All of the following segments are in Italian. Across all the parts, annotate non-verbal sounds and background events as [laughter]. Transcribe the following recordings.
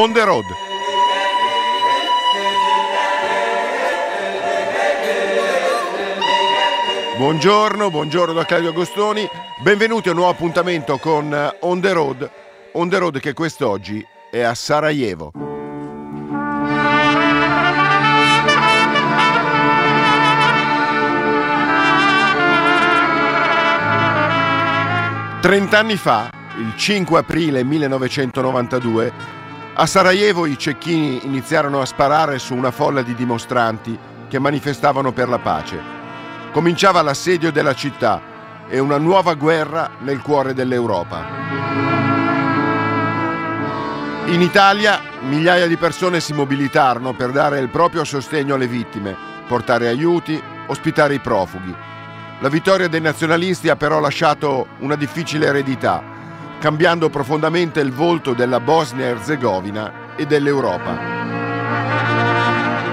On the Road. Buongiorno, buongiorno da Claudio Agostoni, benvenuti a un nuovo appuntamento con eh, On the Road, On the Road che quest'oggi è a Sarajevo. Trent'anni fa, il 5 aprile 1992, a Sarajevo i cecchini iniziarono a sparare su una folla di dimostranti che manifestavano per la pace. Cominciava l'assedio della città e una nuova guerra nel cuore dell'Europa. In Italia migliaia di persone si mobilitarono per dare il proprio sostegno alle vittime, portare aiuti, ospitare i profughi. La vittoria dei nazionalisti ha però lasciato una difficile eredità, cambiando profondamente il volto della Bosnia-Herzegovina e dell'Europa.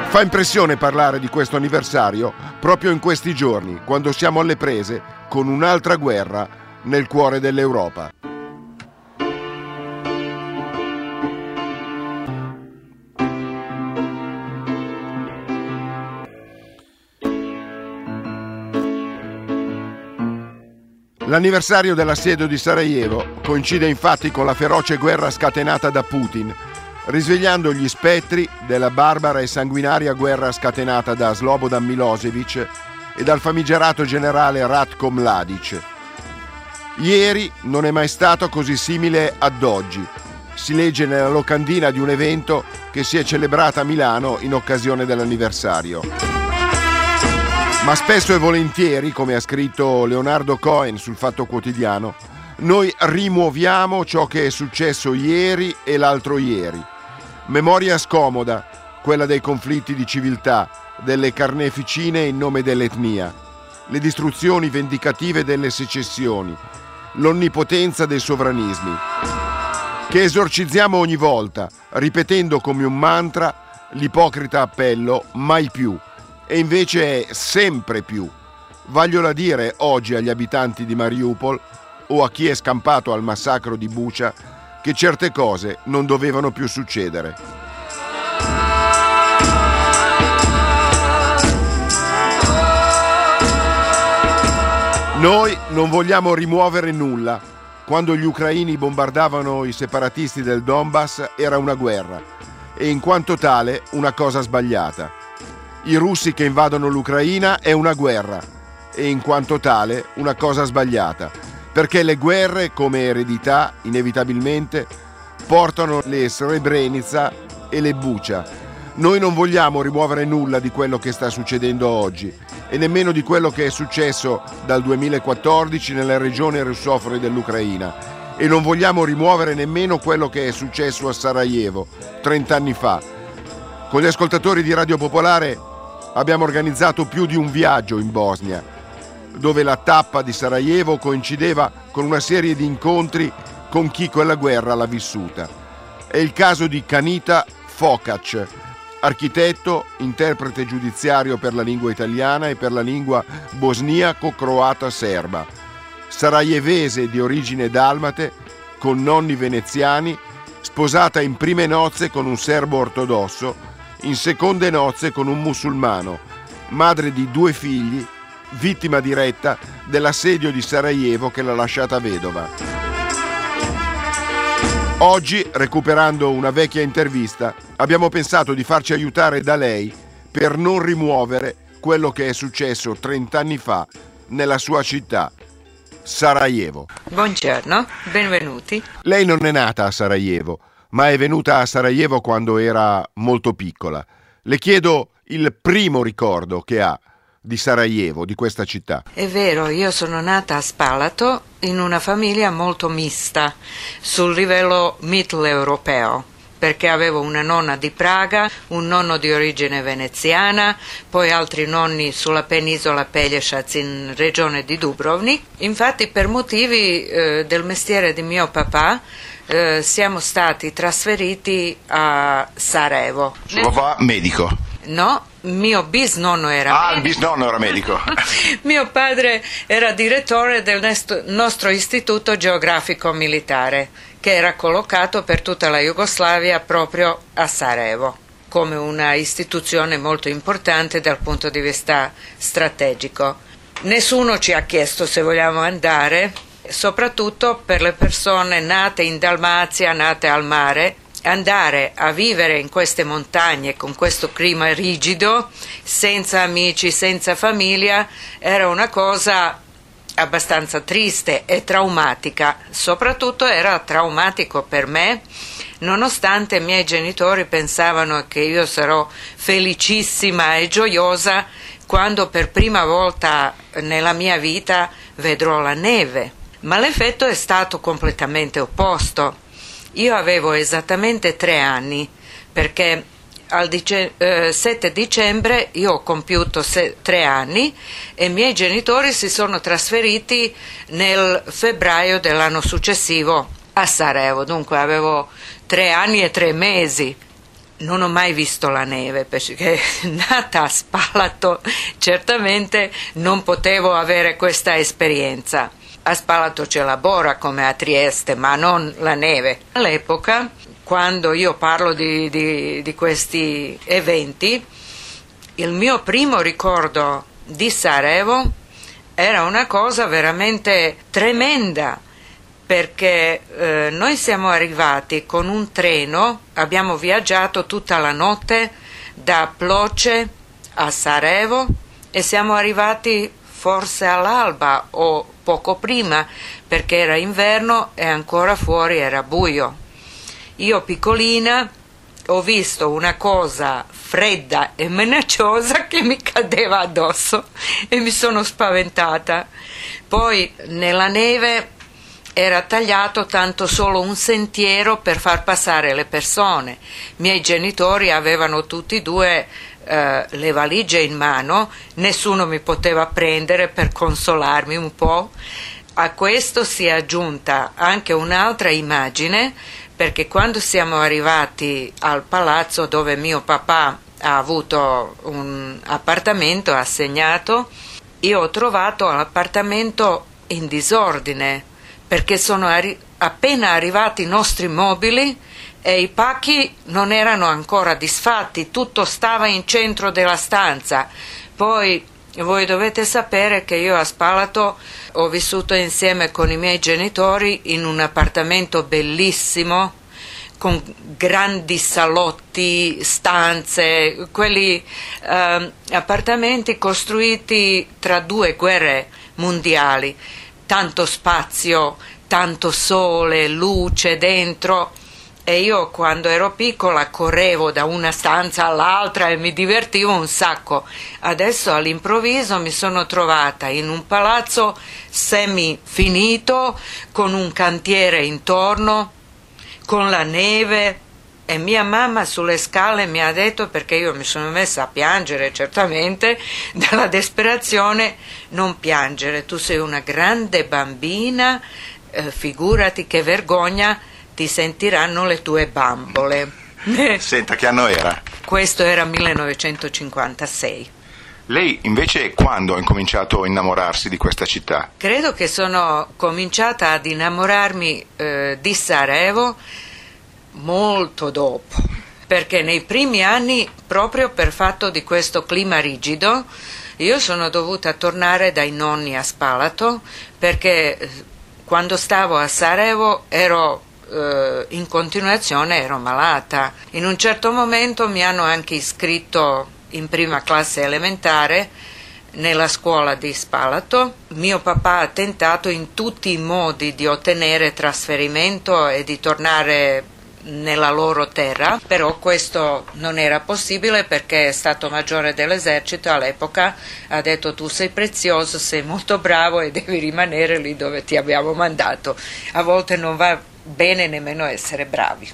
Fa impressione parlare di questo anniversario proprio in questi giorni, quando siamo alle prese con un'altra guerra nel cuore dell'Europa. L'anniversario dell'assedio di Sarajevo coincide infatti con la feroce guerra scatenata da Putin, risvegliando gli spettri della barbara e sanguinaria guerra scatenata da Slobodan Milosevic e dal famigerato generale Ratko Mladic. Ieri non è mai stato così simile ad oggi. Si legge nella locandina di un evento che si è celebrato a Milano in occasione dell'anniversario. Ma spesso e volentieri, come ha scritto Leonardo Cohen sul Fatto Quotidiano, noi rimuoviamo ciò che è successo ieri e l'altro ieri. Memoria scomoda, quella dei conflitti di civiltà, delle carneficine in nome dell'etnia, le distruzioni vendicative delle secessioni, l'onnipotenza dei sovranismi, che esorcizziamo ogni volta, ripetendo come un mantra l'ipocrita appello mai più e invece sempre più. Vagliola dire oggi agli abitanti di Mariupol o a chi è scampato al massacro di Bucha che certe cose non dovevano più succedere. Noi non vogliamo rimuovere nulla. Quando gli ucraini bombardavano i separatisti del Donbass era una guerra e in quanto tale una cosa sbagliata i russi che invadono l'Ucraina è una guerra e in quanto tale una cosa sbagliata, perché le guerre come eredità inevitabilmente portano le Srebrenica e le Bucia. Noi non vogliamo rimuovere nulla di quello che sta succedendo oggi e nemmeno di quello che è successo dal 2014 nelle regioni russofone dell'Ucraina e non vogliamo rimuovere nemmeno quello che è successo a Sarajevo 30 anni fa. Con gli ascoltatori di Radio Popolare abbiamo organizzato più di un viaggio in Bosnia, dove la tappa di Sarajevo coincideva con una serie di incontri con chi quella guerra l'ha vissuta. È il caso di Kanita Fokac, architetto, interprete giudiziario per la lingua italiana e per la lingua bosniaco-croata-serba, sarajevese di origine dalmate, con nonni veneziani, sposata in prime nozze con un serbo ortodosso in seconde nozze con un musulmano, madre di due figli, vittima diretta dell'assedio di Sarajevo che l'ha lasciata vedova. Oggi, recuperando una vecchia intervista, abbiamo pensato di farci aiutare da lei per non rimuovere quello che è successo 30 anni fa nella sua città, Sarajevo. Buongiorno, benvenuti. Lei non è nata a Sarajevo, ma è venuta a Sarajevo quando era molto piccola. Le chiedo il primo ricordo che ha di Sarajevo, di questa città. È vero, io sono nata a Spalato in una famiglia molto mista sul livello mitteleuropeo perché avevo una nonna di Praga, un nonno di origine veneziana, poi altri nonni sulla penisola Pelješac in regione di Dubrovnik. Infatti per motivi eh, del mestiere di mio papà eh, siamo stati trasferiti a Sarajevo. Suo papà medico? No, mio bisnonno era ah, medico. il bisnonno era medico. [laughs] mio padre era direttore del nostro istituto geografico militare, che era collocato per tutta la Jugoslavia proprio a Sarajevo, come una istituzione molto importante dal punto di vista strategico. Nessuno ci ha chiesto se vogliamo andare, soprattutto per le persone nate in Dalmazia, nate al mare, andare a vivere in queste montagne con questo clima rigido, senza amici, senza famiglia, era una cosa abbastanza triste e traumatica. Soprattutto era traumatico per me, nonostante i miei genitori pensavano che io sarò felicissima e gioiosa quando per prima volta nella mia vita vedrò la neve. Ma l'effetto è stato completamente opposto. Io avevo esattamente tre anni perché al dice- eh, 7 dicembre io ho compiuto se- tre anni e i miei genitori si sono trasferiti nel febbraio dell'anno successivo a Sarajevo, dunque avevo tre anni e tre mesi. Non ho mai visto la neve perché [laughs] nata a Spalato certamente non potevo avere questa esperienza. A Spalato c'è la Bora come a Trieste, ma non la neve. All'epoca, quando io parlo di, di, di questi eventi, il mio primo ricordo di Sarajevo era una cosa veramente tremenda perché eh, noi siamo arrivati con un treno, abbiamo viaggiato tutta la notte da Ploce a Sarajevo e siamo arrivati forse all'alba o poco prima perché era inverno e ancora fuori era buio. Io piccolina ho visto una cosa fredda e minacciosa che mi cadeva addosso e mi sono spaventata. Poi nella neve era tagliato tanto solo un sentiero per far passare le persone. I miei genitori avevano tutti e due eh, le valigie in mano, nessuno mi poteva prendere per consolarmi un po'. A questo si è aggiunta anche un'altra immagine, perché quando siamo arrivati al palazzo dove mio papà ha avuto un appartamento assegnato, io ho trovato l'appartamento in disordine, perché sono arri- appena arrivati i nostri mobili e i pacchi non erano ancora disfatti, tutto stava in centro della stanza. Poi voi dovete sapere che io a Spalato ho vissuto insieme con i miei genitori in un appartamento bellissimo con grandi salotti, stanze, quelli eh, appartamenti costruiti tra due guerre mondiali, tanto spazio, tanto sole, luce dentro e io quando ero piccola correvo da una stanza all'altra e mi divertivo un sacco. Adesso all'improvviso mi sono trovata in un palazzo semi finito, con un cantiere intorno, con la neve. E mia mamma sulle scale mi ha detto, perché io mi sono messa a piangere certamente, [laughs] dalla disperazione, non piangere, tu sei una grande bambina, eh, figurati che vergogna ti sentiranno le tue bambole. [laughs] Senta, che anno era? Questo era 1956. Lei invece quando ha incominciato a innamorarsi di questa città? Credo che sono cominciata ad innamorarmi eh, di Sarajevo molto dopo, perché nei primi anni, proprio per fatto di questo clima rigido, io sono dovuta tornare dai nonni a Spalato perché eh, quando stavo a Sarajevo ero eh, in continuazione ero malata. In un certo momento mi hanno anche iscritto in prima classe elementare nella scuola di Spalato. Mio papà ha tentato in tutti i modi di ottenere trasferimento e di tornare nella loro terra, però questo non era possibile perché è stato maggiore dell'esercito all'epoca, ha detto tu sei prezioso, sei molto bravo e devi rimanere lì dove ti abbiamo mandato. A volte non va bene nemmeno essere bravi.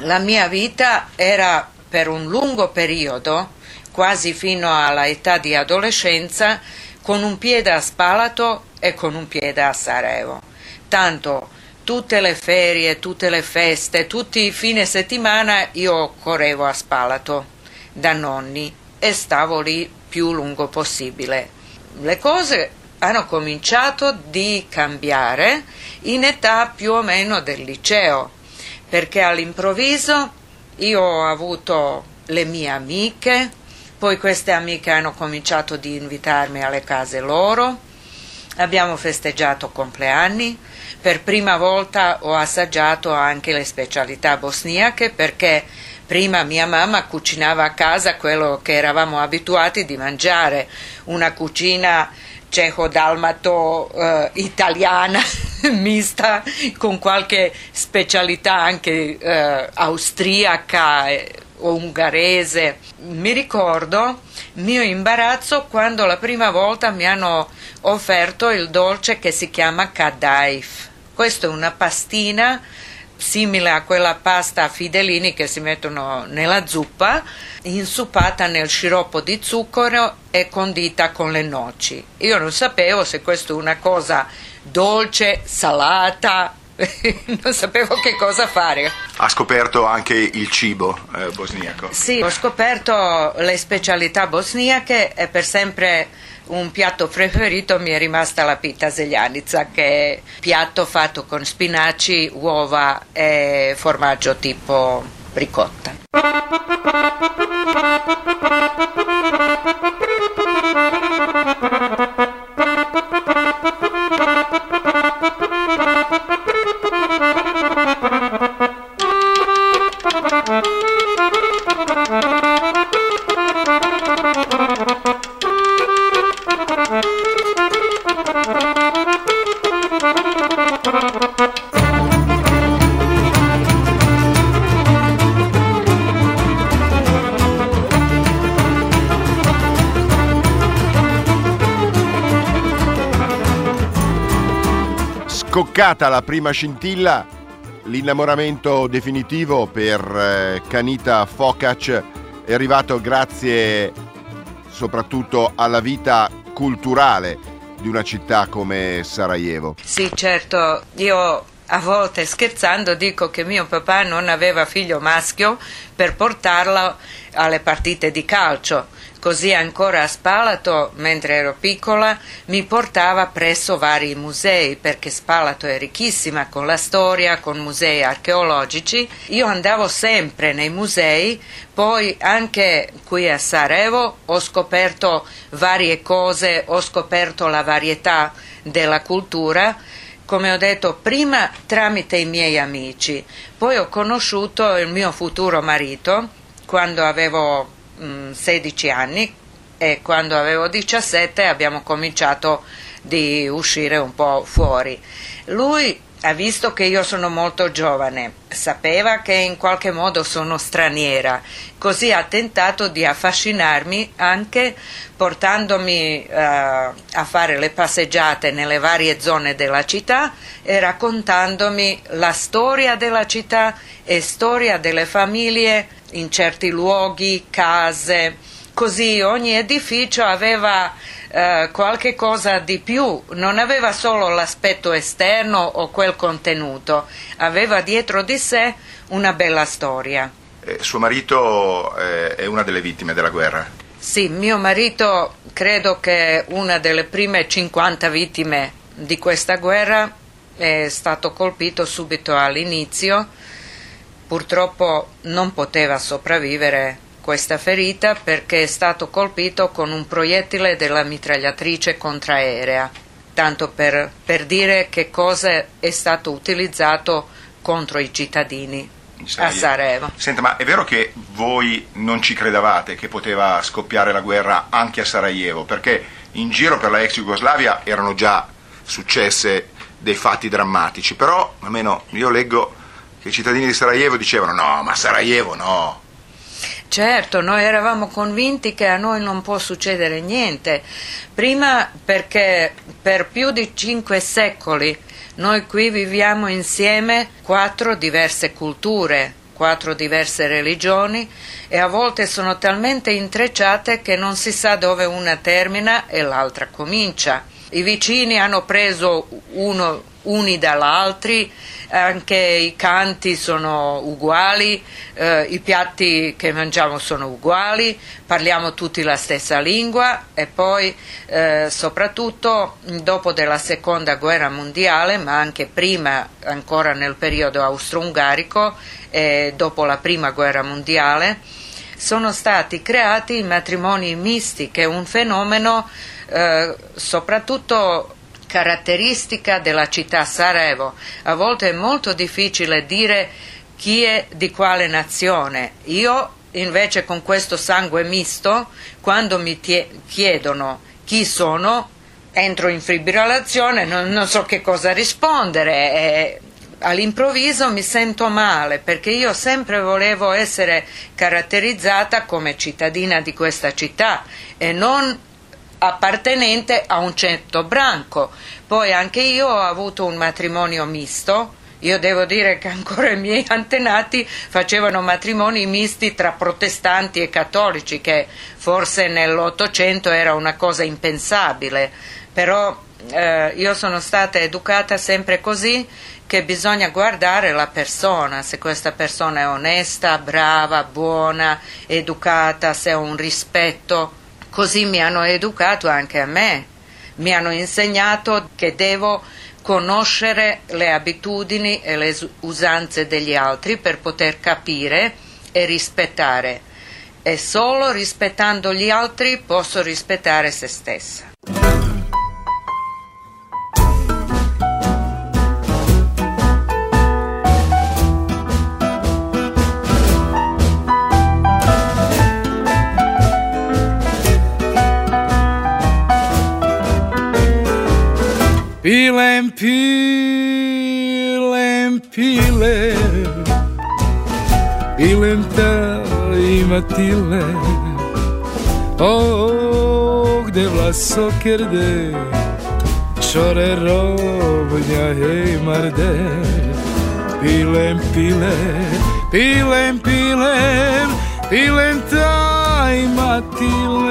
La mia vita era per un lungo periodo, quasi fino alla età di adolescenza, con un piede a Spalato e con un piede a Sarajevo. Tanto tutte le ferie, tutte le feste, tutti i fine settimana io correvo a Spalato da nonni e stavo lì più lungo possibile. Le cose hanno cominciato di cambiare in età più o meno del liceo, perché all'improvviso io ho avuto le mie amiche, poi queste amiche hanno cominciato di invitarmi alle case loro, abbiamo festeggiato compleanni, per prima volta ho assaggiato anche le specialità bosniache perché prima mia mamma cucinava a casa quello che eravamo abituati di mangiare, una cucina ceco-dalmato eh, italiana [laughs] mista con qualche specialità anche eh, austriaca o ungherese. Mi ricordo mio imbarazzo quando la prima volta mi hanno offerto il dolce che si chiama Kadaif. Questa è una pastina simile a quella pasta a fidelini che si mettono nella zuppa, insuppata nel sciroppo di zucchero e condita con le noci. Io non sapevo se questa è una cosa dolce, salata, [laughs] non sapevo che cosa fare. Ha scoperto anche il cibo eh, bosniaco? Sì, ho scoperto le specialità bosniache e per sempre un piatto preferito mi è rimasta la pita zeljanica, che è piatto fatto con spinaci, uova e formaggio tipo ricotta. Scoccata la prima scintilla, l'innamoramento definitivo per eh, Canita Focac è arrivato grazie soprattutto alla vita culturale di una città come Sarajevo. Sì, certo, io a volte scherzando dico che mio papà non aveva figlio maschio per portarlo alle partite di calcio Così ancora a Spalato, mentre ero piccola, mi portava presso vari musei, perché Spalato è ricchissima con la storia, con musei archeologici. Io andavo sempre nei musei, poi anche qui a Sarajevo ho scoperto varie cose, ho scoperto la varietà della cultura come ho detto prima tramite i miei amici, poi ho conosciuto il mio futuro marito quando avevo 16 mm, anni e quando avevo 17 abbiamo cominciato di uscire un po' fuori. Lui ha visto che io sono molto giovane, sapeva che in qualche modo sono straniera, così ha tentato di affascinarmi anche portandomi uh, a fare le passeggiate nelle varie zone della città e raccontandomi la storia della città e storia delle famiglie in certi luoghi, case, così ogni edificio aveva eh, qualche cosa di più, non aveva solo l'aspetto esterno o quel contenuto, aveva dietro di sé una bella storia. Eh, suo marito eh, è una delle vittime della guerra? Sì, mio marito credo che una delle prime 50 vittime di questa guerra è stato colpito subito all'inizio Purtroppo non poteva sopravvivere questa ferita perché è stato colpito con un proiettile della mitragliatrice contraerea, tanto per, per dire che cosa è stato utilizzato contro i cittadini a Sarajevo. Senta, ma è vero che voi non ci credevate che poteva scoppiare la guerra anche a Sarajevo? Perché in giro per la ex Jugoslavia erano già successe dei fatti drammatici, però almeno io leggo che i cittadini di Sarajevo dicevano no, ma Sarajevo no. Certo, noi eravamo convinti che a noi non può succedere niente. Prima perché per più di cinque secoli noi qui viviamo insieme quattro diverse culture, quattro diverse religioni e a volte sono talmente intrecciate che non si sa dove una termina e l'altra comincia. I vicini hanno preso uno uni dall'altri, anche i canti sono uguali, eh, i piatti che mangiamo sono uguali, parliamo tutti la stessa lingua e poi eh, soprattutto dopo della seconda guerra mondiale, ma anche prima, ancora nel periodo austro-ungarico e dopo la prima guerra mondiale, sono stati creati i matrimoni misti, che è un fenomeno eh, soprattutto caratteristica della città Sarajevo. A volte è molto difficile dire chi è di quale nazione. Io invece con questo sangue misto, quando mi chiedono chi sono, entro in fibrillazione, non, non so che cosa rispondere. E all'improvviso mi sento male perché io sempre volevo essere caratterizzata come cittadina di questa città e non appartenente a un certo branco. Poi anche io ho avuto un matrimonio misto. Io devo dire che ancora i miei antenati facevano matrimoni misti tra protestanti e cattolici, che forse nell'Ottocento era una cosa impensabile, però eh, io sono stata educata sempre così che bisogna guardare la persona, se questa persona è onesta, brava, buona, educata, se ha un rispetto Così mi hanno educato anche a me, mi hanno insegnato che devo conoscere le abitudini e le usanze degli altri per poter capire e rispettare. E solo rispettando gli altri posso rispettare se stessa. Pilem, pilem, pilem Pilem ta imatile Oh, gde vlaso kerde Čore rovnja hej marde Pilem, pilem, pilem, pilem Pilem ta imatilem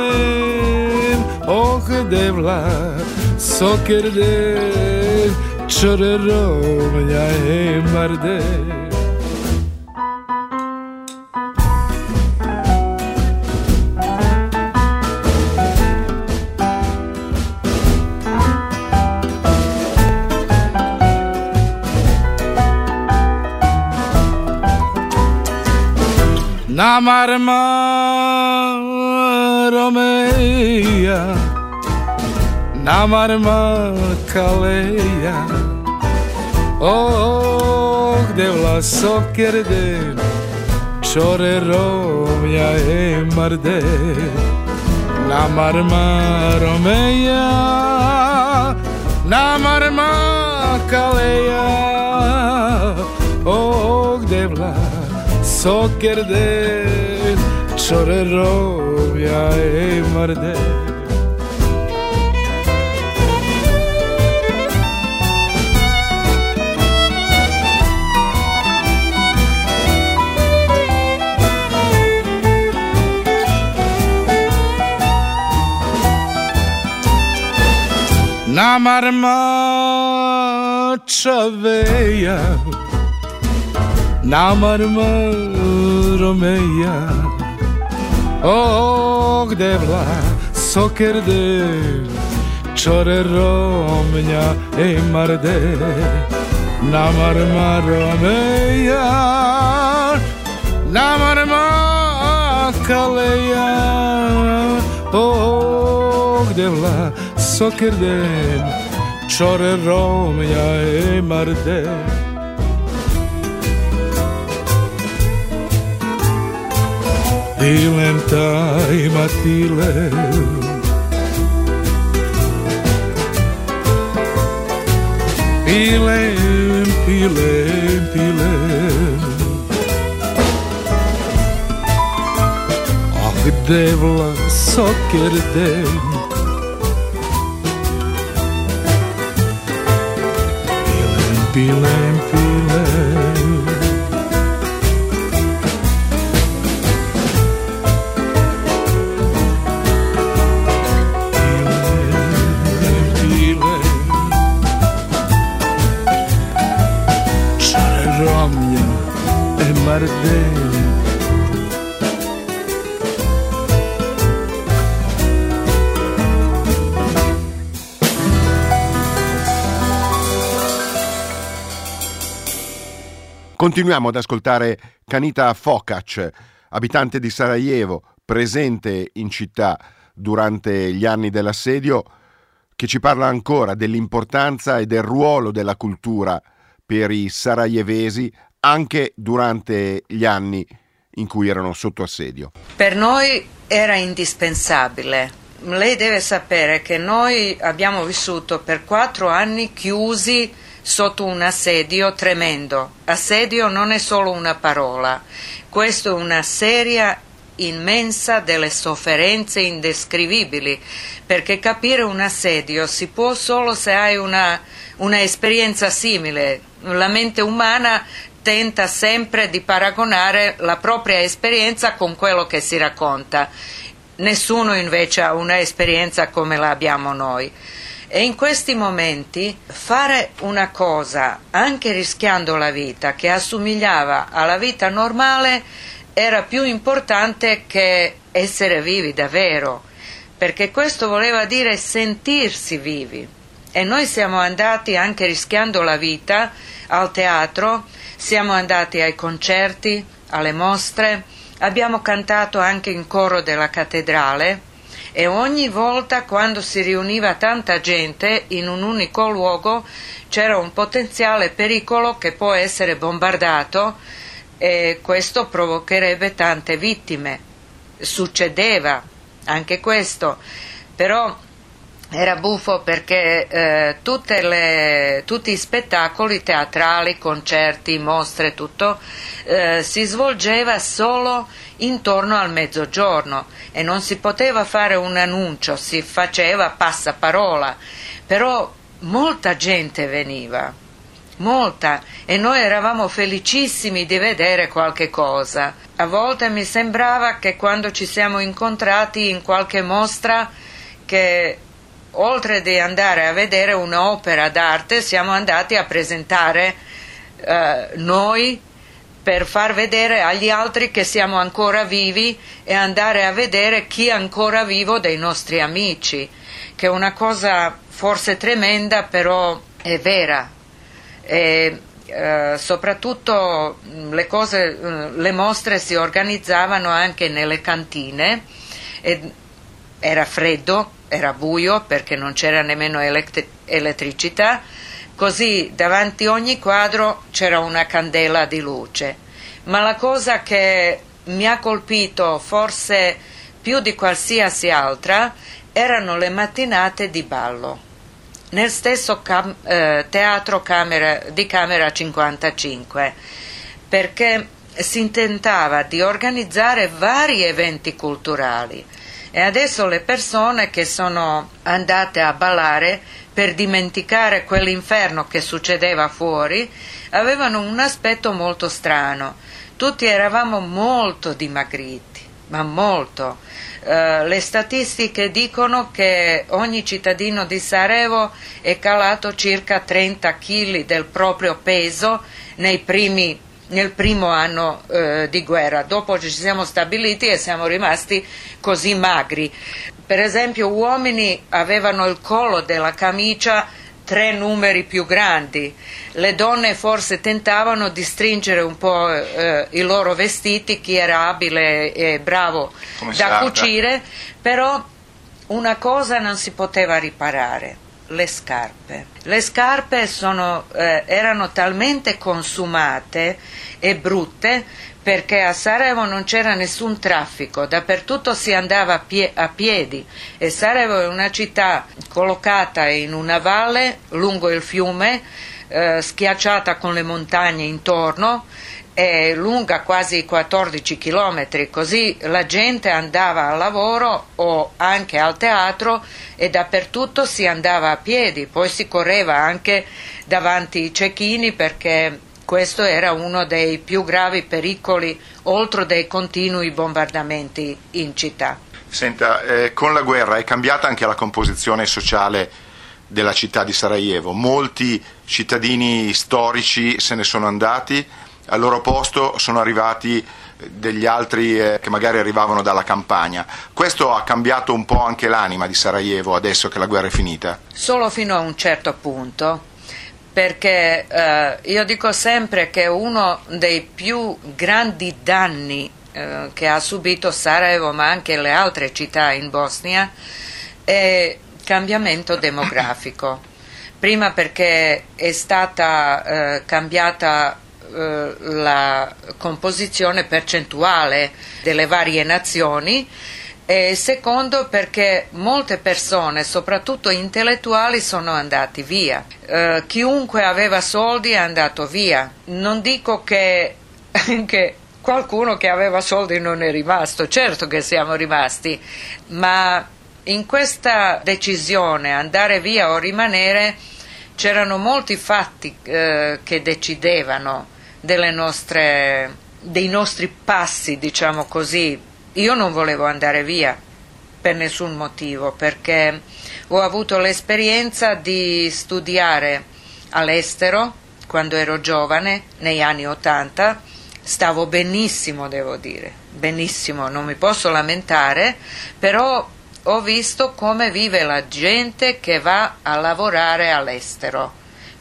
Oh, gde vlaso سکرده چرا رو یه مرده نامرما رومیا আমার মা কালেয়া Oh, gde vlasoker den Čore romja e marde Na marma romeja Na marma kaleja Oh, gde vlasoker den Čore romja e marde Na marmă Ceveia Na marmă Romeia Oh, gde vla Socher de Ciore Romnia E marde Na marmă Na marmă Caleia Oh, gde vla sokirden Čore romja e marde. Dilem taj matile Pilem, pilem, pilem Ah, devla sokirden pilem, pilem Pilem, pilem Continuiamo ad ascoltare Kanita Fokac, abitante di Sarajevo, presente in città durante gli anni dell'assedio, che ci parla ancora dell'importanza e del ruolo della cultura per i sarajevesi anche durante gli anni in cui erano sotto assedio. Per noi era indispensabile. Lei deve sapere che noi abbiamo vissuto per quattro anni chiusi sotto un assedio tremendo. Assedio non è solo una parola, questo è una seria immensa delle sofferenze indescrivibili, perché capire un assedio si può solo se hai una, una esperienza simile. La mente umana tenta sempre di paragonare la propria esperienza con quello che si racconta. Nessuno invece ha una esperienza come la abbiamo noi. E in questi momenti fare una cosa, anche rischiando la vita, che assomigliava alla vita normale, era più importante che essere vivi davvero, perché questo voleva dire sentirsi vivi. E noi siamo andati, anche rischiando la vita, al teatro siamo andati ai concerti, alle mostre, abbiamo cantato anche in coro della cattedrale e ogni volta quando si riuniva tanta gente in un unico luogo c'era un potenziale pericolo che può essere bombardato e questo provocherebbe tante vittime. Succedeva anche questo, però era buffo perché eh, le, tutti i spettacoli teatrali, concerti, mostre, tutto eh, si svolgeva solo intorno al mezzogiorno e non si poteva fare un annuncio, si faceva passaparola, però molta gente veniva, molta, e noi eravamo felicissimi di vedere qualche cosa. A volte mi sembrava che quando ci siamo incontrati in qualche mostra che oltre di andare a vedere un'opera d'arte, siamo andati a presentare eh, noi per far vedere agli altri che siamo ancora vivi e andare a vedere chi è ancora vivo dei nostri amici, che è una cosa forse tremenda, però è vera. E, eh, soprattutto le, cose, eh, le mostre si organizzavano anche nelle cantine, era freddo, era buio perché non c'era nemmeno elect- elettricità, così davanti ogni quadro c'era una candela di luce. Ma la cosa che mi ha colpito forse più di qualsiasi altra erano le mattinate di ballo. Nel stesso cam- eh, teatro camera, di Camera 55, perché si tentava di organizzare vari eventi culturali e adesso le persone che sono andate a ballare per dimenticare quell'inferno che succedeva fuori avevano un aspetto molto strano. Tutti eravamo molto dimagriti, ma molto. Uh, le statistiche dicono che ogni cittadino di Sarajevo è calato circa 30 kg del proprio peso nei primi nel primo anno eh, di guerra. Dopo ci siamo stabiliti e siamo rimasti così magri. Per esempio, uomini avevano il collo della camicia tre numeri più grandi. Le donne forse tentavano di stringere un po' eh, i loro vestiti, chi era abile e bravo Come da cucire, però una cosa non si poteva riparare le scarpe. Le scarpe sono, eh, erano talmente consumate e brutte perché a Sarajevo non c'era nessun traffico, dappertutto si andava a, pie- a piedi e Sarajevo è una città collocata in una valle lungo il fiume, eh, schiacciata con le montagne intorno è lunga quasi 14 km, così la gente andava al lavoro o anche al teatro e dappertutto si andava a piedi, poi si correva anche davanti ai cecchini perché questo era uno dei più gravi pericoli oltre dei continui bombardamenti in città. Senta, eh, con la guerra è cambiata anche la composizione sociale della città di Sarajevo. Molti cittadini storici se ne sono andati, al loro posto sono arrivati eh, degli altri eh, che magari arrivavano dalla campagna. Questo ha cambiato un po' anche l'anima di Sarajevo adesso che la guerra è finita? Solo fino a un certo punto, perché eh, io dico sempre che uno dei più grandi danni eh, che ha subito Sarajevo ma anche le altre città in Bosnia è il cambiamento demografico. [coughs] Prima perché è stata eh, cambiata eh, la composizione percentuale delle varie nazioni e secondo perché molte persone, soprattutto intellettuali, sono andati via. Eh, chiunque aveva soldi è andato via. Non dico che [laughs] anche qualcuno che aveva soldi non è rimasto, certo che siamo rimasti, ma in questa decisione andare via o rimanere c'erano molti fatti eh, che decidevano nostre, dei nostri passi, diciamo così, io non volevo andare via per nessun motivo, perché ho avuto l'esperienza di studiare all'estero quando ero giovane, negli anni Ottanta, stavo benissimo, devo dire, benissimo, non mi posso lamentare, però ho visto come vive la gente che va a lavorare all'estero,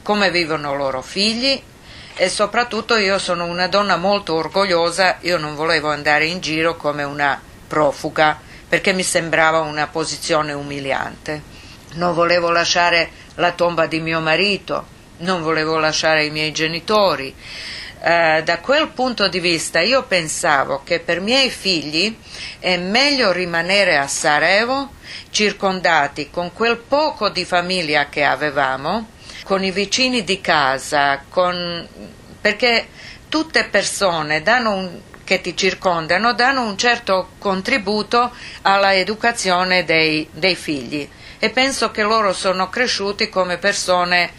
come vivono i loro figli e soprattutto io sono una donna molto orgogliosa, io non volevo andare in giro come una profuga perché mi sembrava una posizione umiliante. Non volevo lasciare la tomba di mio marito, non volevo lasciare i miei genitori. Uh, da quel punto di vista io pensavo che per i miei figli è meglio rimanere a Sarajevo circondati con quel poco di famiglia che avevamo con i vicini di casa, con... perché tutte persone un... che ti circondano danno un certo contributo alla educazione dei, dei figli e penso che loro sono cresciuti come persone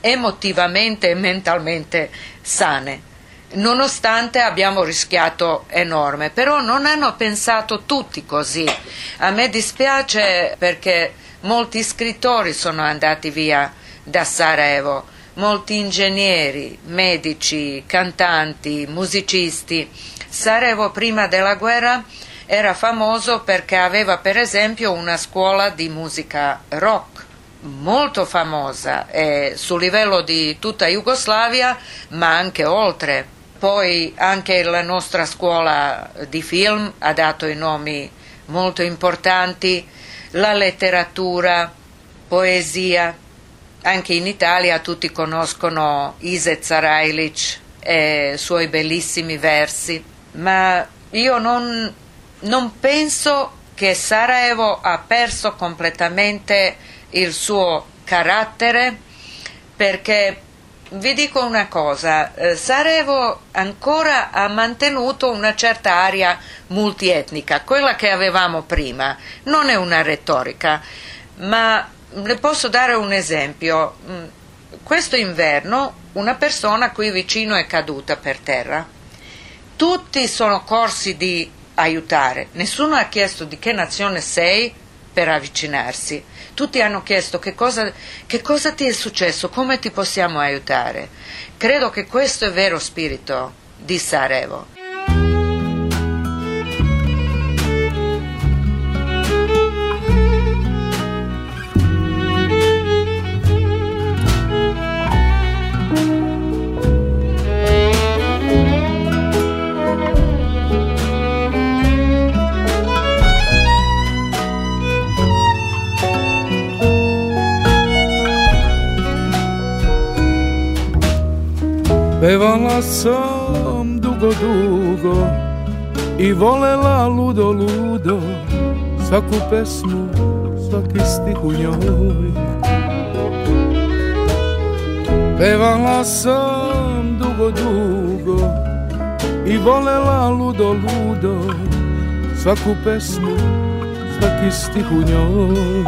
emotivamente e mentalmente sane nonostante abbiamo rischiato enorme, però non hanno pensato tutti così. A me dispiace perché molti scrittori sono andati via da Sarajevo, molti ingegneri, medici, cantanti, musicisti. Sarajevo prima della guerra era famoso perché aveva per esempio una scuola di musica rock molto famosa eh, sul livello di tutta Jugoslavia ma anche oltre. Poi anche la nostra scuola di film ha dato i nomi molto importanti, la letteratura, poesia, anche in Italia tutti conoscono Iset Sarajlic e i suoi bellissimi versi, ma io non, non penso che Sarajevo ha perso completamente il suo carattere perché vi dico una cosa, eh, Sarajevo ancora ha mantenuto una certa aria multietnica, quella che avevamo prima, non è una retorica, ma le posso dare un esempio. Mm, questo inverno una persona qui vicino è caduta per terra. Tutti sono corsi di aiutare, nessuno ha chiesto di che nazione sei per avvicinarsi. Tutti hanno chiesto che cosa, che cosa ti è successo, come ti possiamo aiutare. Credo che questo è vero spirito di Sarajevo. Pevala sam dugo, dugo I volela ludo, ludo Svaku pesmu, svaki stih u njoj. Pevala sam dugo, dugo I volela ludo, ludo Svaku pesmu, svaki stih u njoj.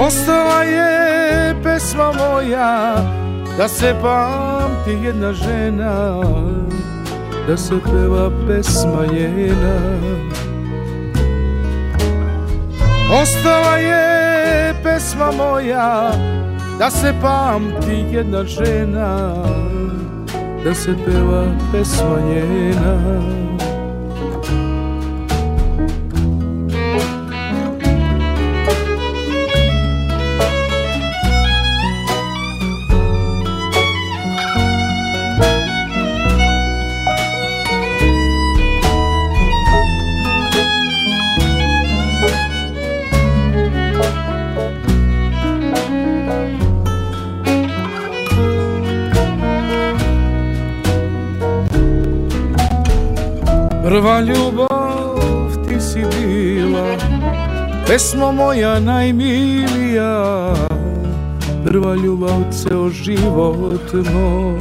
Ostala je pesma moja da se pamti jedna žena da se peva pesma njena. Ostala je pesma moja da se pamti jedna žena da se peva pesma njena moja najmilija Prva ljubav ceo život moj.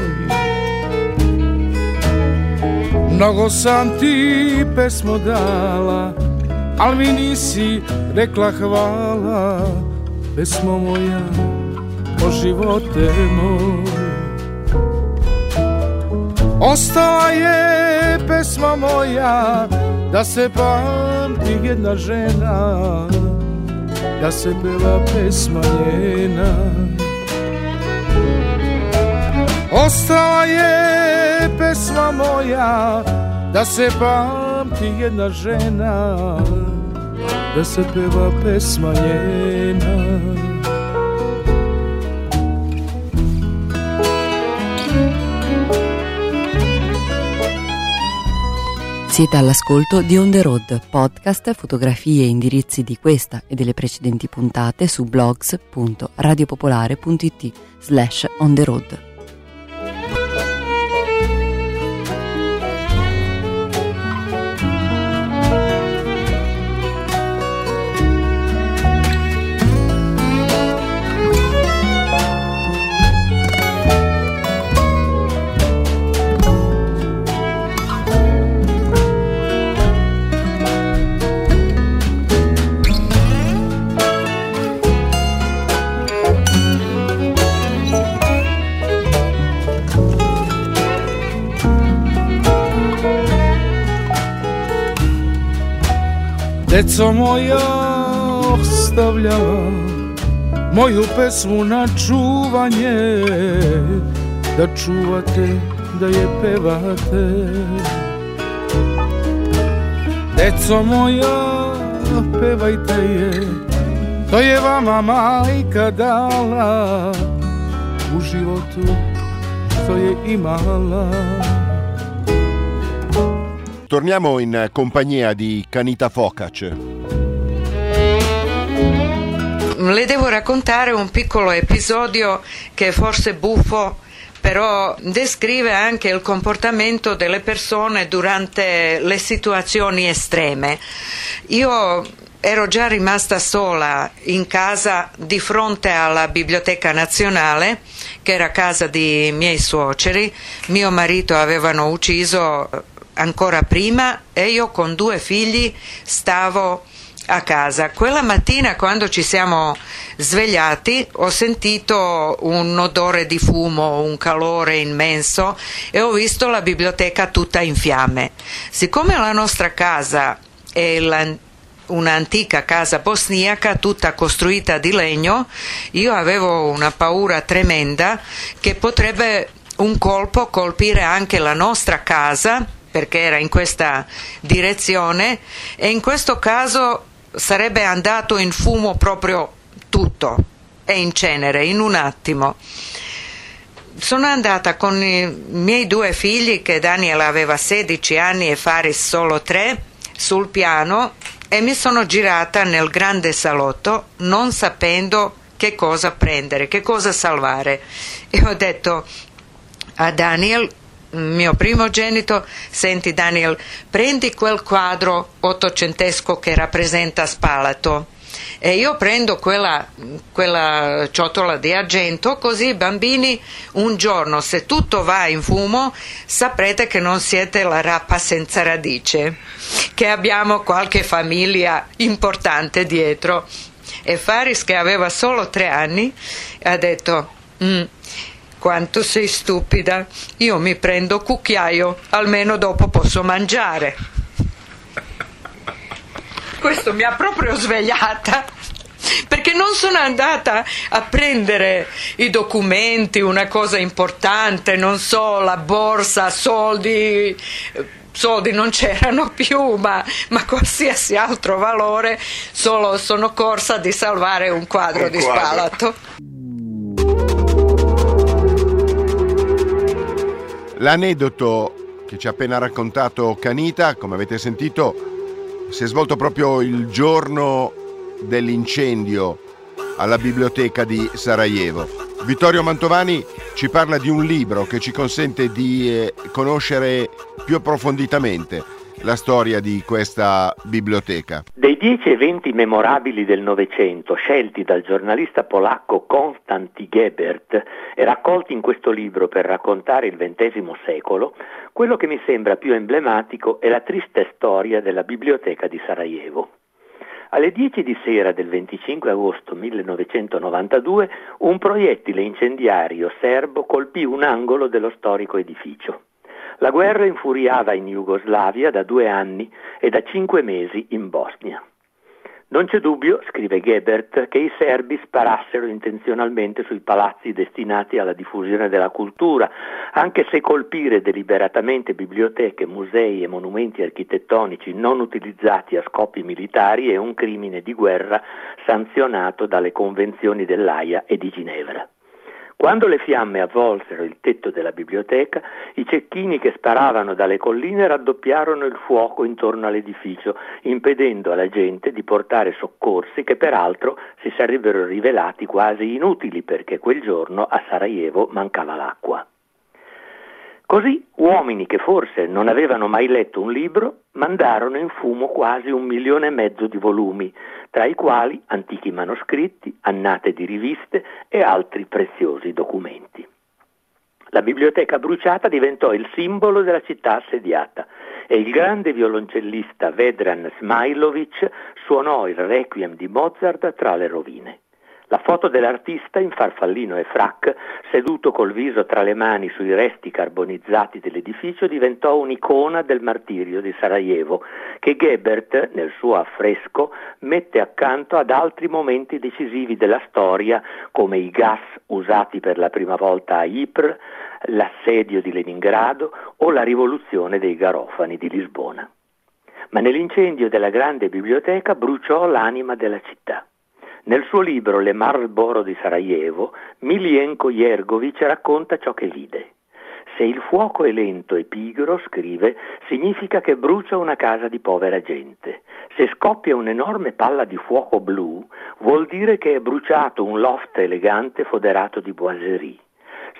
Mnogo sam ti pesmo dala Al mi nisi rekla hvala. Pesmo moja o živote moj. Ostala je pesma moja Da se pamti jedna žena Da se peva pesma njena. Ostala je pesma moja Da se pamti jedna žena Da se peva pesma njena Siete all'ascolto di On The Road, podcast, fotografie e indirizzi di questa e delle precedenti puntate su blogs.radiopopolare.it slash on the road. Deco moja ostavljala Moju pesmu na čuvanje Da čuvate, da je pevate. Deco moja, pevajte je To je vama majka dala U životu što je imala Torniamo in compagnia di Canita Focac. Le devo raccontare un piccolo episodio che è forse buffo però descrive anche il comportamento delle persone durante le situazioni estreme. Io ero già rimasta sola in casa di fronte alla Biblioteca Nazionale, che era casa di miei suoceri. Mio marito avevano ucciso ancora prima e io con due figli stavo a casa. Quella mattina quando ci siamo svegliati ho sentito un odore di fumo, un calore immenso e ho visto la biblioteca tutta in fiamme. Siccome la nostra casa è un'antica casa bosniaca tutta costruita di legno, io avevo una paura tremenda che potrebbe un colpo colpire anche la nostra casa perché era in questa direzione e in questo caso sarebbe andato in fumo proprio tutto e in cenere in un attimo. Sono andata con i miei due figli, che Daniel aveva 16 anni e Faris solo 3, sul piano e mi sono girata nel grande salotto non sapendo che cosa prendere, che cosa salvare. E ho detto a Daniel mio primogenito, senti Daniel, prendi quel quadro ottocentesco che rappresenta Spalato e io prendo quella, quella, ciotola di argento così i bambini un giorno se tutto va in fumo saprete che non siete la rappa senza radice che abbiamo qualche famiglia importante dietro. E Faris che aveva solo tre anni ha detto mm, quanto sei stupida. Io mi prendo cucchiaio, almeno dopo posso mangiare. Questo mi ha proprio svegliata perché non sono andata a prendere i documenti, una cosa importante, non so, la borsa, soldi, soldi non c'erano più, ma, ma, qualsiasi altro valore, solo sono corsa di salvare un quadro un di quadro. spalato. L'aneddoto che ci ha appena raccontato Canita, come avete sentito, si è svolto proprio il giorno dell'incendio alla biblioteca di Sarajevo. Vittorio Mantovani ci parla di un libro che ci consente di eh, conoscere più approfonditamente la storia di questa biblioteca. Dei dieci eventi memorabili del Novecento scelti dal giornalista polacco Konstanty Gebert e raccolti in questo libro per raccontare il XX secolo, quello che mi sembra più emblematico è la triste storia della biblioteca di Sarajevo. Alle 10 di sera del 25 agosto 1992 un proiettile incendiario serbo colpì un angolo dello storico edificio. La guerra infuriava in Jugoslavia da due anni e da cinque mesi in Bosnia. Non c'è dubbio, scrive Gebert, che i serbi sparassero intenzionalmente sui palazzi destinati alla diffusione della cultura, anche se colpire deliberatamente biblioteche, musei e monumenti architettonici non utilizzati a scopi militari è un crimine di guerra sanzionato dalle convenzioni dell'AIA e di Ginevra. Quando le fiamme avvolsero il tetto della biblioteca, i cecchini che sparavano dalle colline raddoppiarono il fuoco intorno all'edificio, impedendo alla gente di portare soccorsi che peraltro si sarebbero rivelati quasi inutili perché quel giorno a Sarajevo mancava l'acqua. Così uomini che forse non avevano mai letto un libro mandarono in fumo quasi un milione e mezzo di volumi, tra i quali antichi manoscritti, annate di riviste e altri preziosi documenti. La biblioteca bruciata diventò il simbolo della città assediata e il grande violoncellista Vedran Smailovic suonò il requiem di Mozart tra le rovine. La foto dell'artista in farfallino e frac, seduto col viso tra le mani sui resti carbonizzati dell'edificio, diventò un'icona del martirio di Sarajevo, che Gebert, nel suo affresco, mette accanto ad altri momenti decisivi della storia, come i gas usati per la prima volta a Ypres, l'assedio di Leningrado o la rivoluzione dei garofani di Lisbona. Ma nell'incendio della grande biblioteca bruciò l'anima della città. Nel suo libro Le Marlboro di Sarajevo, Milienko Jergovic racconta ciò che vide. Se il fuoco è lento e pigro, scrive, significa che brucia una casa di povera gente. Se scoppia un'enorme palla di fuoco blu, vuol dire che è bruciato un loft elegante foderato di boiserie.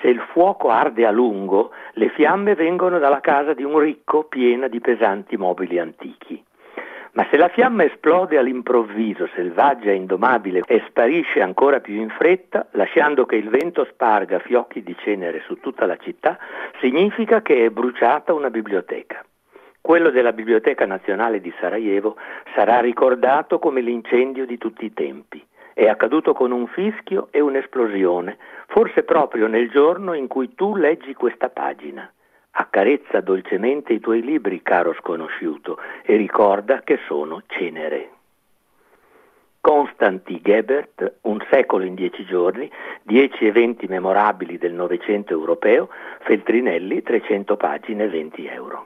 Se il fuoco arde a lungo, le fiamme vengono dalla casa di un ricco piena di pesanti mobili antichi. Ma se la fiamma esplode all'improvviso, selvaggia e indomabile, e sparisce ancora più in fretta, lasciando che il vento sparga fiocchi di cenere su tutta la città, significa che è bruciata una biblioteca. Quello della Biblioteca Nazionale di Sarajevo sarà ricordato come l'incendio di tutti i tempi. È accaduto con un fischio e un'esplosione, forse proprio nel giorno in cui tu leggi questa pagina. Accarezza dolcemente i tuoi libri, caro sconosciuto, e ricorda che sono cenere. Constanty Gebert, Un secolo in dieci giorni, dieci eventi memorabili del Novecento europeo, Feltrinelli, 300 pagine, 20 euro.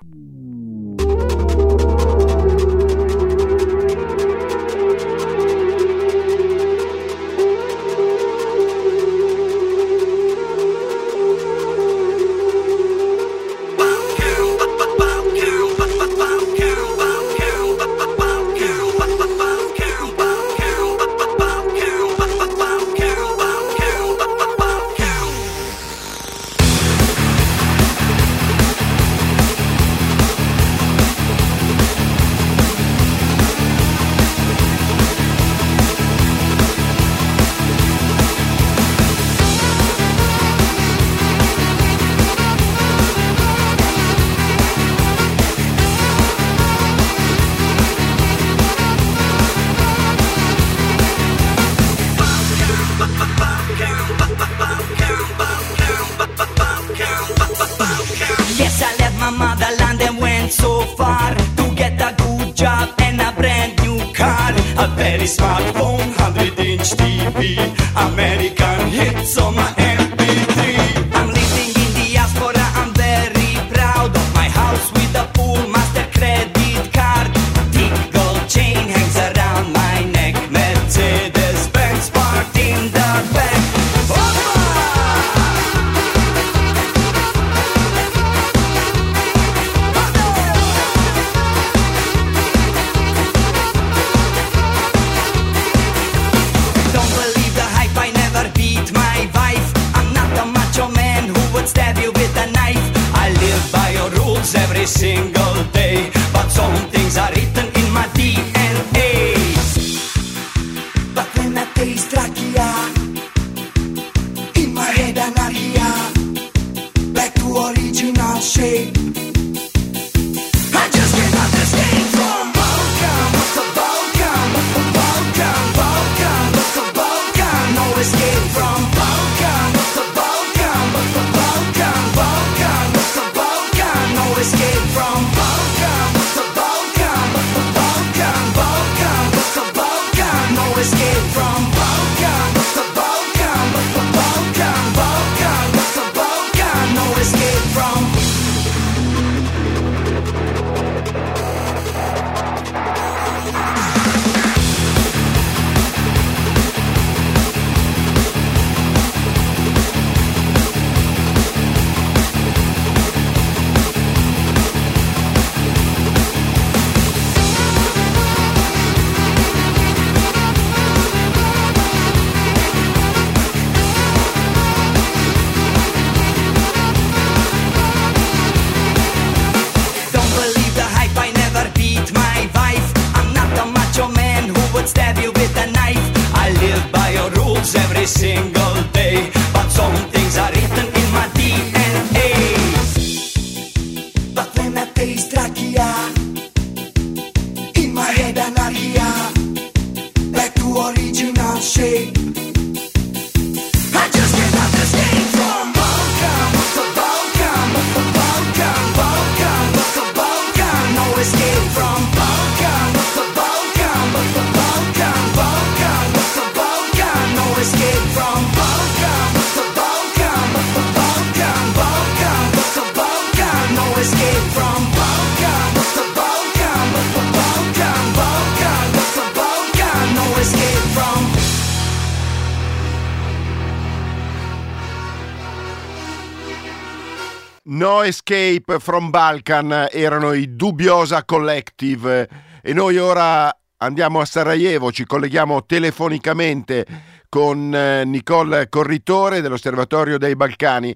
Escape from Balkan erano i Dubbiosa Collective e noi ora andiamo a Sarajevo, ci colleghiamo telefonicamente con eh, Nicole Corritore dell'Osservatorio dei Balcani.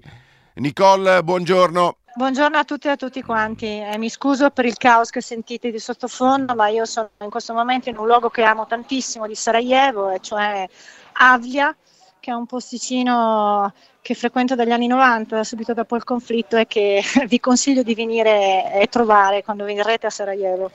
Nicole, buongiorno. Buongiorno a tutti e a tutti quanti, eh, mi scuso per il caos che sentite di sottofondo, ma io sono in questo momento in un luogo che amo tantissimo di Sarajevo, e cioè Avlia, che è un posticino che frequento dagli anni 90, subito dopo il conflitto, e che [laughs] vi consiglio di venire e trovare quando verrete a Sarajevo.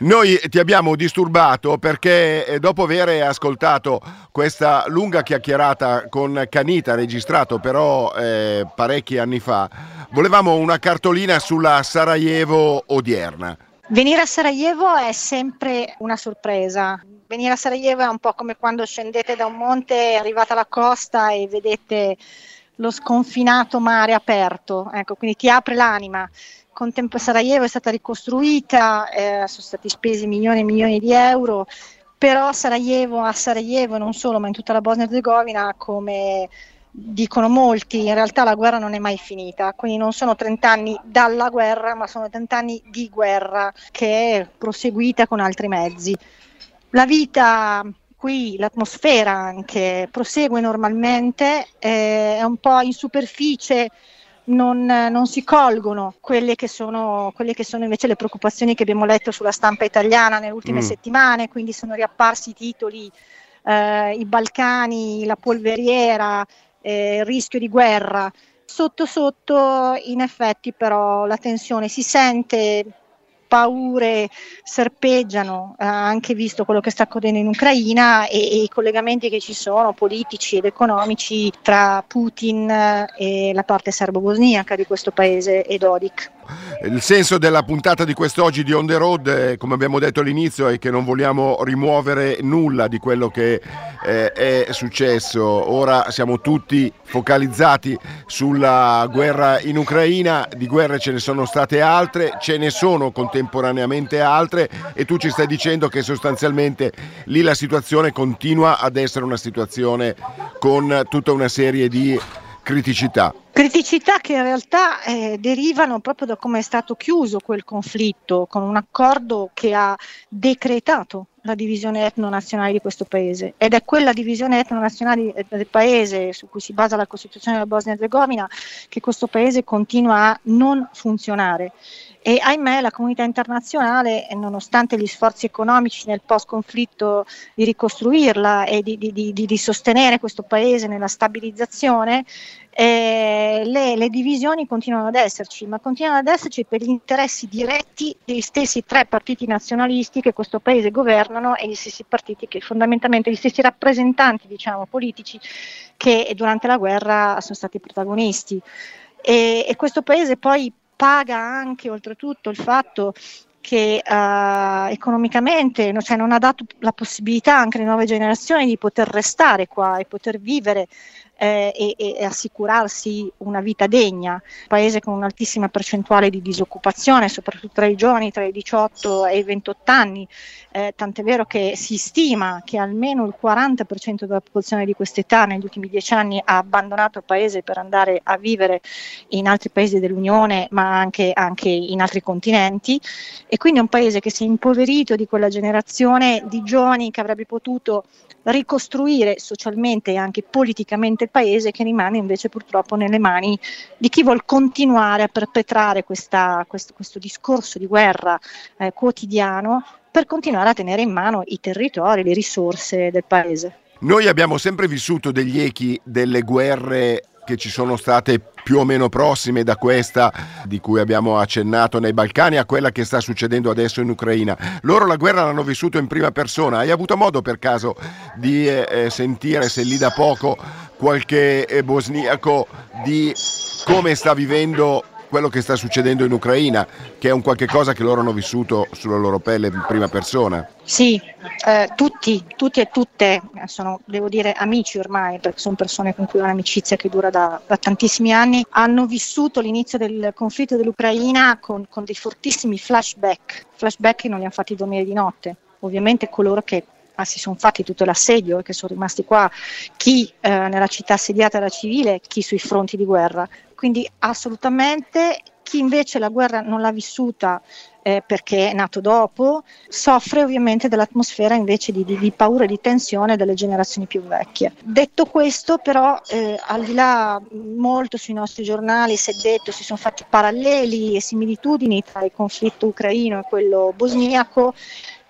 Noi ti abbiamo disturbato perché eh, dopo aver ascoltato questa lunga chiacchierata con Canita, registrato però eh, parecchi anni fa, volevamo una cartolina sulla Sarajevo odierna. Venire a Sarajevo è sempre una sorpresa. Venire a Sarajevo è un po' come quando scendete da un monte, arrivate alla costa e vedete lo sconfinato mare aperto, ecco, quindi ti apre l'anima. Con tempo Sarajevo è stata ricostruita, eh, sono stati spesi milioni e milioni di euro, però Sarajevo, a Sarajevo non solo, ma in tutta la Bosnia e Herzegovina, come dicono molti, in realtà la guerra non è mai finita, quindi non sono 30 anni dalla guerra, ma sono 30 anni di guerra che è proseguita con altri mezzi. La vita qui, l'atmosfera anche, prosegue normalmente, eh, è un po' in superficie. Non, non si colgono quelle che, sono, quelle che, sono, invece le preoccupazioni che abbiamo letto sulla stampa italiana nelle ultime Mm. settimane, quindi sono riapparsi i titoli, eh, i Balcani, la polveriera, eh, il rischio di guerra. Sotto sotto, in effetti, però la tensione si sente, paure serpeggiano, eh, anche visto quello che sta accadendo in Ucraina e, e i collegamenti che ci sono politici ed economici tra Putin eh, e la parte serbo-bosniaca di questo paese e Dodik. Il senso della puntata di quest'oggi di On the Road, eh, come abbiamo detto all'inizio, è che non vogliamo rimuovere nulla di quello che eh, è successo. Ora siamo tutti focalizzati sulla guerra in Ucraina, di guerre ce ne sono state altre, ce ne sono contemporaneamente altre e tu ci stai dicendo che sostanzialmente lì la situazione continua ad essere una situazione con tutta una serie di criticità. Criticità che in realtà eh, derivano proprio da come è stato chiuso quel conflitto, con un accordo che ha decretato la divisione etno-nazionale di questo paese ed è quella divisione etno-nazionale del paese su cui si basa la Costituzione della Bosnia-Herzegovina che questo paese continua a non funzionare. E ahimè la comunità internazionale, nonostante gli sforzi economici nel post-conflitto di ricostruirla e di, di- di- di sostenere questo paese nella stabilizzazione, eh, le, le divisioni continuano ad esserci, ma continuano ad esserci per gli interessi diretti degli stessi tre partiti nazionalisti che questo paese governano e gli stessi partiti che fondamentalmente gli stessi rappresentanti, diciamo, politici che durante la guerra sono stati protagonisti. E, e questo paese poi paga anche oltretutto il fatto che eh, economicamente no- cioè non ha dato la possibilità anche alle nuove generazioni di poter restare qua e poter vivere eh, e, e- assicurarsi una vita degna. Un paese con un'altissima percentuale di disoccupazione, soprattutto tra i giovani tra i 18 e i 28 anni, eh, tant'è vero che si stima che almeno il 40% della popolazione di quest'età negli ultimi dieci anni ha abbandonato il paese per andare a vivere in altri paesi dell'Unione, ma anche, anche in altri continenti. E quindi è un paese che si è impoverito di quella generazione di giovani che avrebbe potuto ricostruire socialmente e anche politicamente il paese, che rimane invece purtroppo nelle mani di chi vuol continuare a perpetrare questa- questo, questo discorso di guerra eh, quotidiano per continuare a tenere in mano i territori, le risorse del paese. Noi abbiamo sempre vissuto degli echi delle guerre che ci sono state più o meno prossime da questa di cui abbiamo accennato nei Balcani a quella che sta succedendo adesso in Ucraina. Loro la guerra l'hanno vissuto in prima persona. Hai avuto modo per caso di eh, eh sentire se lì da poco qualche eh, bosniaco di come sta vivendo quello che sta succedendo in Ucraina, che è un qualche cosa che loro hanno vissuto sulla loro pelle in prima persona. Sì, eh, tutti, tutti e tutte sono, devo dire, amici ormai, perché sono persone con cui ho un'amicizia che dura da, da tantissimi anni, hanno vissuto l'inizio del conflitto dell'Ucraina con, con dei fortissimi flashback, flashback che non li hanno fatti dormire di notte. Ovviamente coloro che ah, si sono fatti tutto l'assedio e che sono rimasti qua, chi eh, nella città assediata da civile, chi sui fronti di guerra. Quindi assolutamente chi invece la guerra non l'ha vissuta eh, perché è nato dopo, soffre ovviamente dell'atmosfera invece di, di, di, paura e di tensione delle generazioni più vecchie. Detto questo, però, eh, al di là molto sui nostri giornali si è detto, si sono fatti paralleli e similitudini tra il conflitto ucraino e quello bosniaco,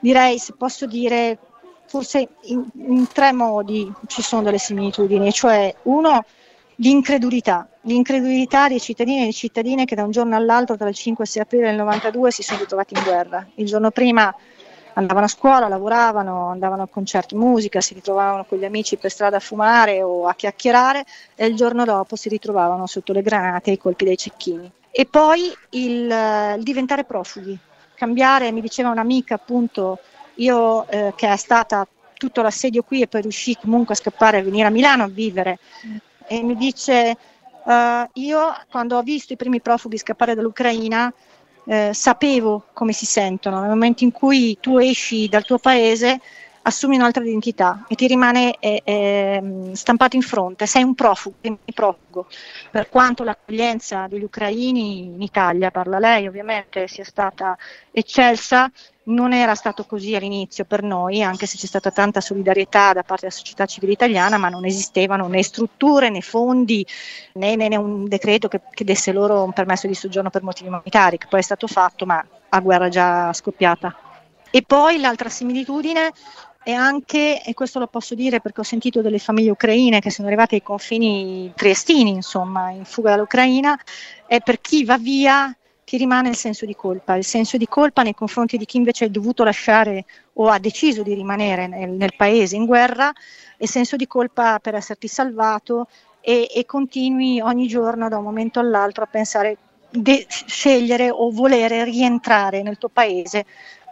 direi, se posso dire, forse in, in tre modi ci sono delle similitudini, cioè uno l'incredulità, l'incredulità dei cittadini e delle cittadine che da un giorno all'altro, tra il 5 e il 6 aprile del 92, si sono ritrovati in guerra. Il giorno prima andavano a scuola, lavoravano, andavano a concerti musica, si ritrovavano con gli amici per strada a fumare o a chiacchierare e il giorno dopo si ritrovavano sotto le granate e i colpi dei cecchini. E poi il, il diventare profughi, cambiare, mi diceva un'amica appunto, io eh, che è stata tutto l'assedio qui e poi riuscì comunque a scappare e venire a Milano a vivere. E mi dice uh, io quando ho visto i primi profughi scappare dall'Ucraina eh, sapevo come si sentono. Nel momento in cui tu esci dal tuo paese assumi un'altra identità e ti rimane eh, eh, stampato in fronte, sei un profugo, profugo, per quanto l'accoglienza degli ucraini in Italia, parla lei ovviamente, sia stata eccelsa, non era stato così all'inizio per noi, anche se c'è stata tanta solidarietà da parte della società civile italiana, ma non esistevano né strutture né fondi né, né, né un decreto che, che, desse loro un permesso di soggiorno per motivi umanitari, che poi è stato fatto, ma a guerra già scoppiata. E poi l'altra similitudine e anche, e questo lo posso dire perché ho sentito delle famiglie ucraine che sono arrivate ai confini triestini, insomma, in fuga dall'Ucraina, è per chi va via ti rimane il senso di colpa, il senso di colpa nei confronti di chi invece ha dovuto lasciare o ha deciso di rimanere nel, nel paese in guerra, e senso di colpa per esserti salvato e, e continui ogni giorno da un momento all'altro a pensare di scegliere o volere rientrare nel tuo paese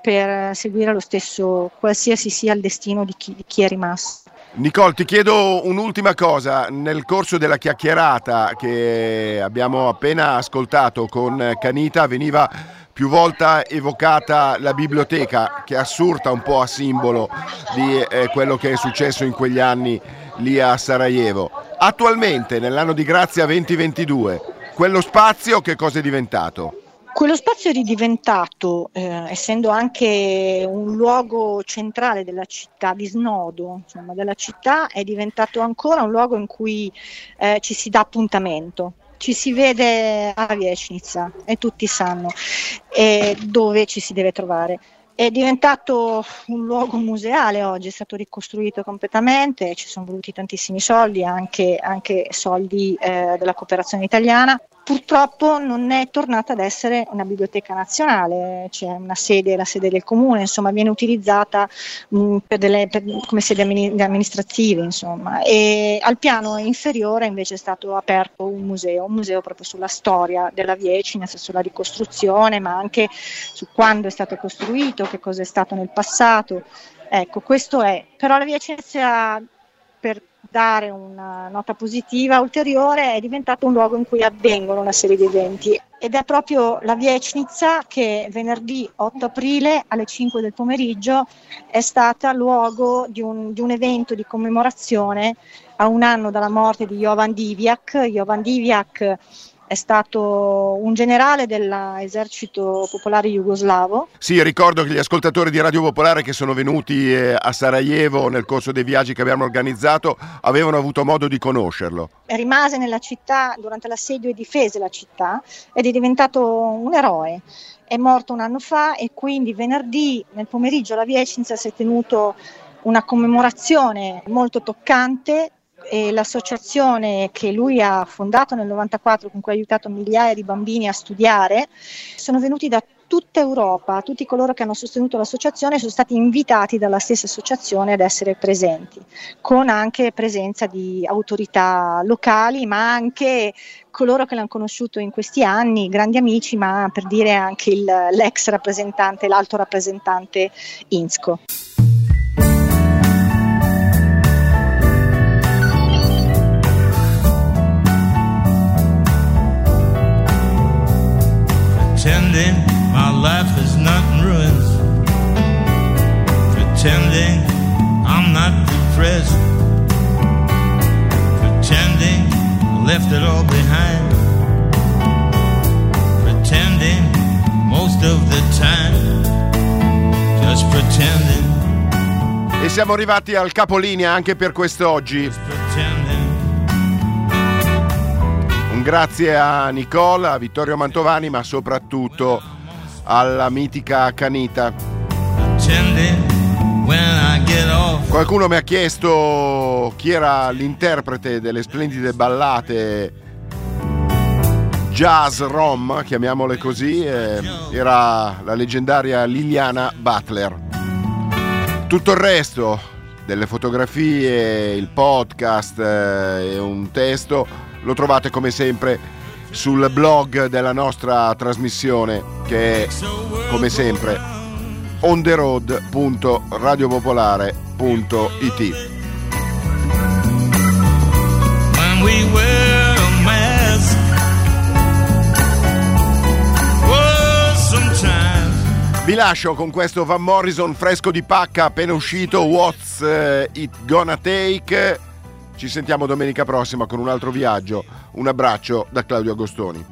per seguire lo stesso, qualsiasi sia il destino di chi, di chi è rimasto. Nicole, ti chiedo un'ultima cosa. Nel corso della chiacchierata che abbiamo appena ascoltato con Canita veniva più volte evocata la biblioteca che assurta un po' a simbolo di eh, quello che è successo in quegli anni lì a Sarajevo. Attualmente, nell'anno di grazia 2022, quello spazio che cosa è diventato? Quello spazio è ridiventato, eh, essendo anche un luogo centrale della città, di snodo insomma, della città, è diventato ancora un luogo in cui eh, ci si dà appuntamento. Ci si vede a Viesnica e tutti sanno eh, dove ci si deve trovare. È diventato un luogo museale oggi, è stato ricostruito completamente, ci sono voluti tantissimi soldi, anche, anche soldi eh, della cooperazione italiana purtroppo non è tornata ad essere una biblioteca nazionale, c'è una sede, la sede del comune, insomma, viene utilizzata mh, per delle, per, come sede amministrative, insomma. E al piano inferiore invece è stato aperto un museo, un museo proprio sulla storia della Viecina, sulla ricostruzione, ma anche su quando è stato costruito, che cosa è stato nel passato. Ecco, questo è. Però la Vicenza per dare una nota positiva ulteriore, è diventato un luogo in cui avvengono una serie di eventi ed è proprio la Viecnica che venerdì 8 aprile alle 5 del pomeriggio è stata luogo di un, di un evento di commemorazione a un anno dalla morte di Jovan Diviak. Jovan Diviak è stato un generale dell'esercito popolare jugoslavo. Sì, ricordo che gli ascoltatori di Radio Popolare che sono venuti eh, a Sarajevo nel corso dei viaggi che abbiamo organizzato avevano avuto modo di conoscerlo. Rimase nella città durante l'assedio e difese la città ed è diventato un eroe. È morto un anno fa e quindi venerdì nel pomeriggio alla Vicenza si è tenuto una commemorazione molto toccante l'associazione che lui ha fondato nel 94 con cui ha aiutato migliaia di bambini a studiare sono venuti da tutta Europa, tutti coloro che hanno sostenuto l'associazione sono stati invitati dalla stessa associazione ad essere presenti, con anche presenza di autorità locali, ma anche coloro che l'hanno conosciuto in questi anni, grandi amici, ma per dire anche il, l'ex rappresentante, l'alto rappresentante INSCO. Life is not in ruins. Pretending I'm not depressed. Pretending I left it all behind. Pretending most of the time. Just pretending. E siamo arrivati al capolinea anche per quest'oggi. Un grazie a Nicola, a Vittorio Mantovani, ma soprattutto alla mitica Canita. Qualcuno mi ha chiesto chi era l'interprete delle splendide ballate jazz rom, chiamiamole così, era la leggendaria Liliana Butler. Tutto il resto delle fotografie, il podcast eh, e un testo lo trovate come sempre sul blog della nostra trasmissione che è come sempre mask. Oh, Vi lascio con questo Van Morrison fresco di pacca appena uscito What's eh, It Gonna Take? Ci sentiamo domenica prossima con un altro viaggio un abbraccio da Claudio Agostoni